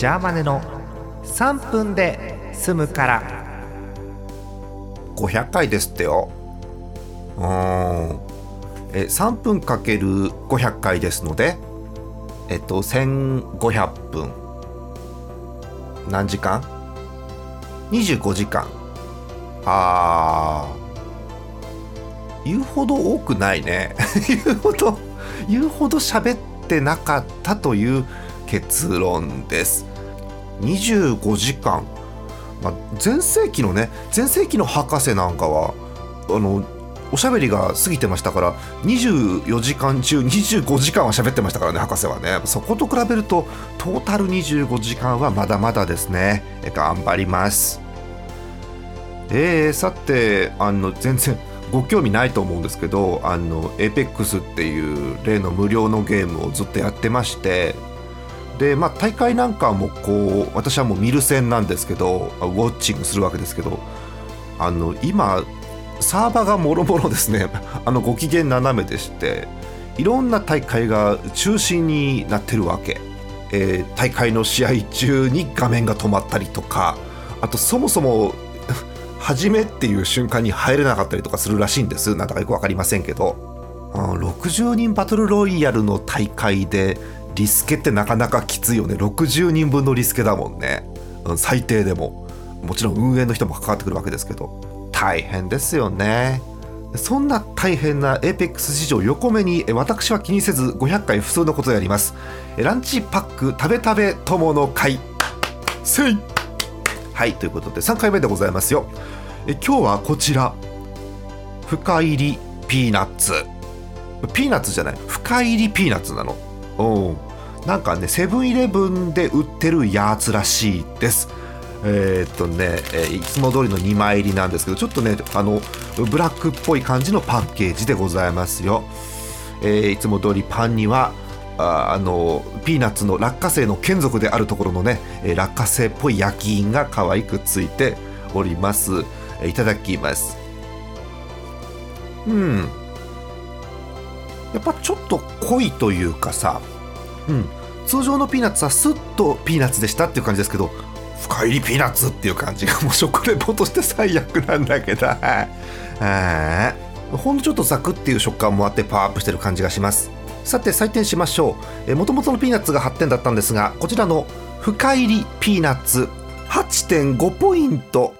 ジャーマネの3分で済むから。500回ですってよ。うん。え3分かける500回ですのでえっと1500分。何時間 ?25 時間。あー。言うほど多くないね。言うほど言うほど喋ってなかったという結論です。25時間。まあ、前世紀のね前世紀の博士なんかはあのおしゃべりが過ぎてましたから24時間中25時間は喋ってましたからね博士はね。そこと比べるとトータル25時間はまだまだですね。頑張ります。えー、さてあの全然ご興味ないと思うんですけどあの APEX っていう例の無料のゲームをずっとやってましてでまあ大会なんかもこう私はもう見る線なんですけどウォッチングするわけですけどあの今サーバーがもろもろですね。あのご機嫌斜めでしていろんな大会が中止になってるわけ、えー、大会の試合中に画面が止まったりとかあとそもそも 初めっていう瞬間に入れなかったりとかするらしいんです。なんだかよく分かりませんけど、60人バトルロイヤルの大会でリスケってなかなかきついよね。60人分のリスケだもんね、うん、最低でも。もちろん運営の人も関わってくるわけですけど。大変ですよね。そんな大変な APEX 市場横目に私は気にせず500回普通のことをやります。ランチパック食べ食べ友の会。せい。はいということで3回目でございますよ。え今日はこちら。深煎りピーナッツ。ピーナッツじゃない。深煎りピーナッツなの。うん。なんかねセブンイレブンで売ってるやつらしいです。えー、っとね、え、いつも通りの2枚入りなんですけどちょっとねあのブラックっぽい感じのパッケージでございますよ、えー、いつも通りパンにはあのピーナッツの落花生の眷属であるところのね、え、落花生っぽい焼き印が可愛くついております、え、いただきます。うん。やっぱちょっと濃いというかさ、うん、通常のピーナッツはスッとピーナッツでしたっていう感じですけど深入りピーナッツっていう感じがもう食レポとして最悪なんだけど。ほんのちょっとザクっていう食感もあってパワーアップしてる感じがします。さて採点しましょう。もともとのピーナッツが8点だったんですがこちらの深入りピーナッツ8.5ポイント